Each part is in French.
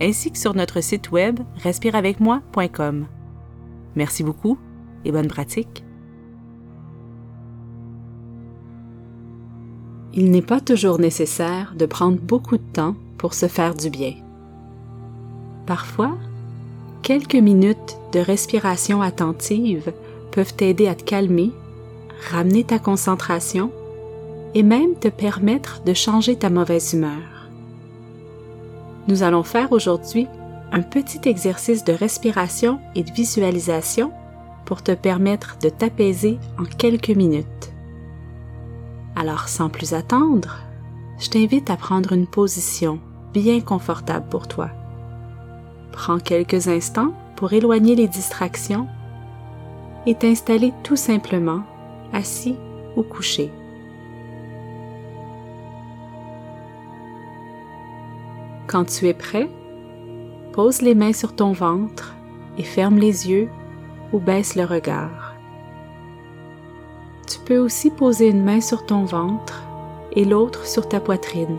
ainsi que sur notre site web respireavecmoi.com. Merci beaucoup et bonne pratique. Il n'est pas toujours nécessaire de prendre beaucoup de temps pour se faire du bien. Parfois, quelques minutes de respiration attentive peuvent t'aider à te calmer, ramener ta concentration et même te permettre de changer ta mauvaise humeur. Nous allons faire aujourd'hui un petit exercice de respiration et de visualisation pour te permettre de t'apaiser en quelques minutes. Alors sans plus attendre, je t'invite à prendre une position bien confortable pour toi. Prends quelques instants pour éloigner les distractions et t'installer tout simplement assis ou couché. Quand tu es prêt, pose les mains sur ton ventre et ferme les yeux ou baisse le regard. Tu peux aussi poser une main sur ton ventre et l'autre sur ta poitrine.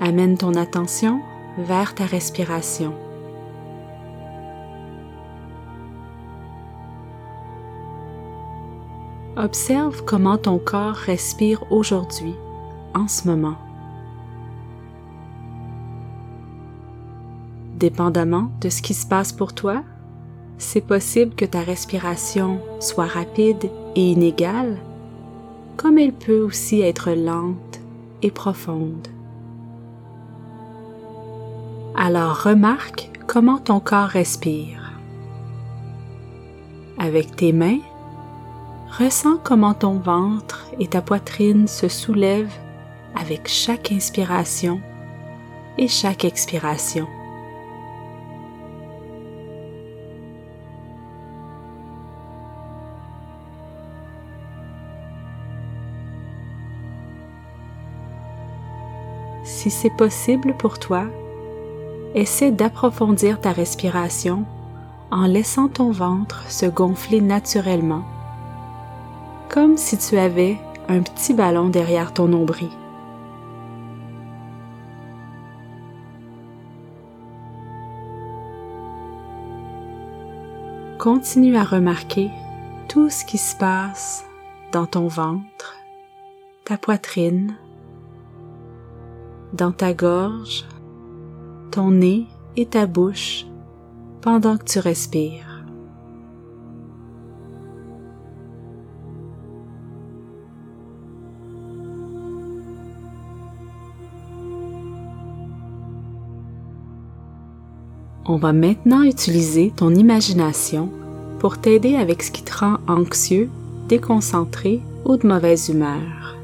Amène ton attention vers ta respiration. Observe comment ton corps respire aujourd'hui, en ce moment. Dépendamment de ce qui se passe pour toi, c'est possible que ta respiration soit rapide et inégale, comme elle peut aussi être lente et profonde. Alors remarque comment ton corps respire. Avec tes mains, ressens comment ton ventre et ta poitrine se soulèvent avec chaque inspiration et chaque expiration. Si c'est possible pour toi, essaie d'approfondir ta respiration en laissant ton ventre se gonfler naturellement, comme si tu avais un petit ballon derrière ton nombril. Continue à remarquer tout ce qui se passe dans ton ventre, ta poitrine, dans ta gorge, ton nez et ta bouche pendant que tu respires. On va maintenant utiliser ton imagination pour t'aider avec ce qui te rend anxieux, déconcentré ou de mauvaise humeur.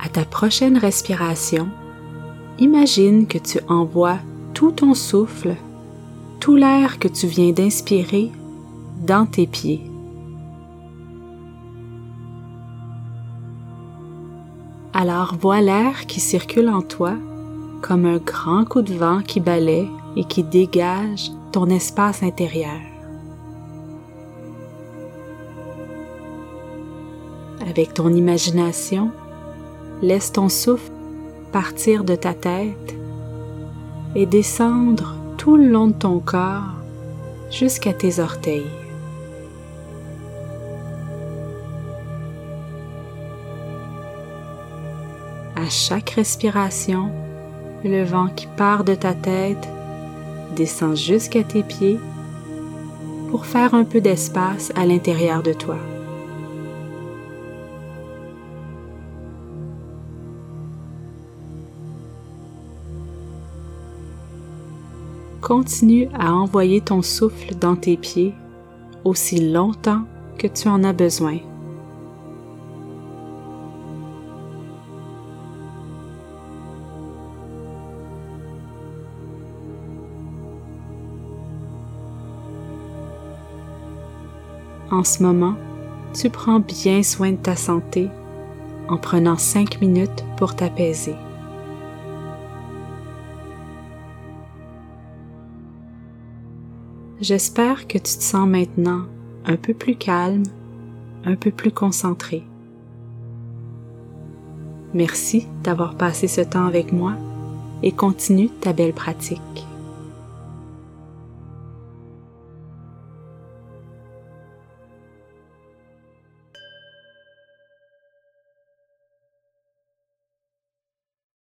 À ta prochaine respiration, imagine que tu envoies tout ton souffle, tout l'air que tu viens d'inspirer dans tes pieds. Alors vois l'air qui circule en toi comme un grand coup de vent qui balaie et qui dégage ton espace intérieur. Avec ton imagination, Laisse ton souffle partir de ta tête et descendre tout le long de ton corps jusqu'à tes orteils. À chaque respiration, le vent qui part de ta tête descend jusqu'à tes pieds pour faire un peu d'espace à l'intérieur de toi. Continue à envoyer ton souffle dans tes pieds aussi longtemps que tu en as besoin. En ce moment, tu prends bien soin de ta santé en prenant 5 minutes pour t'apaiser. J'espère que tu te sens maintenant un peu plus calme, un peu plus concentré. Merci d'avoir passé ce temps avec moi et continue ta belle pratique.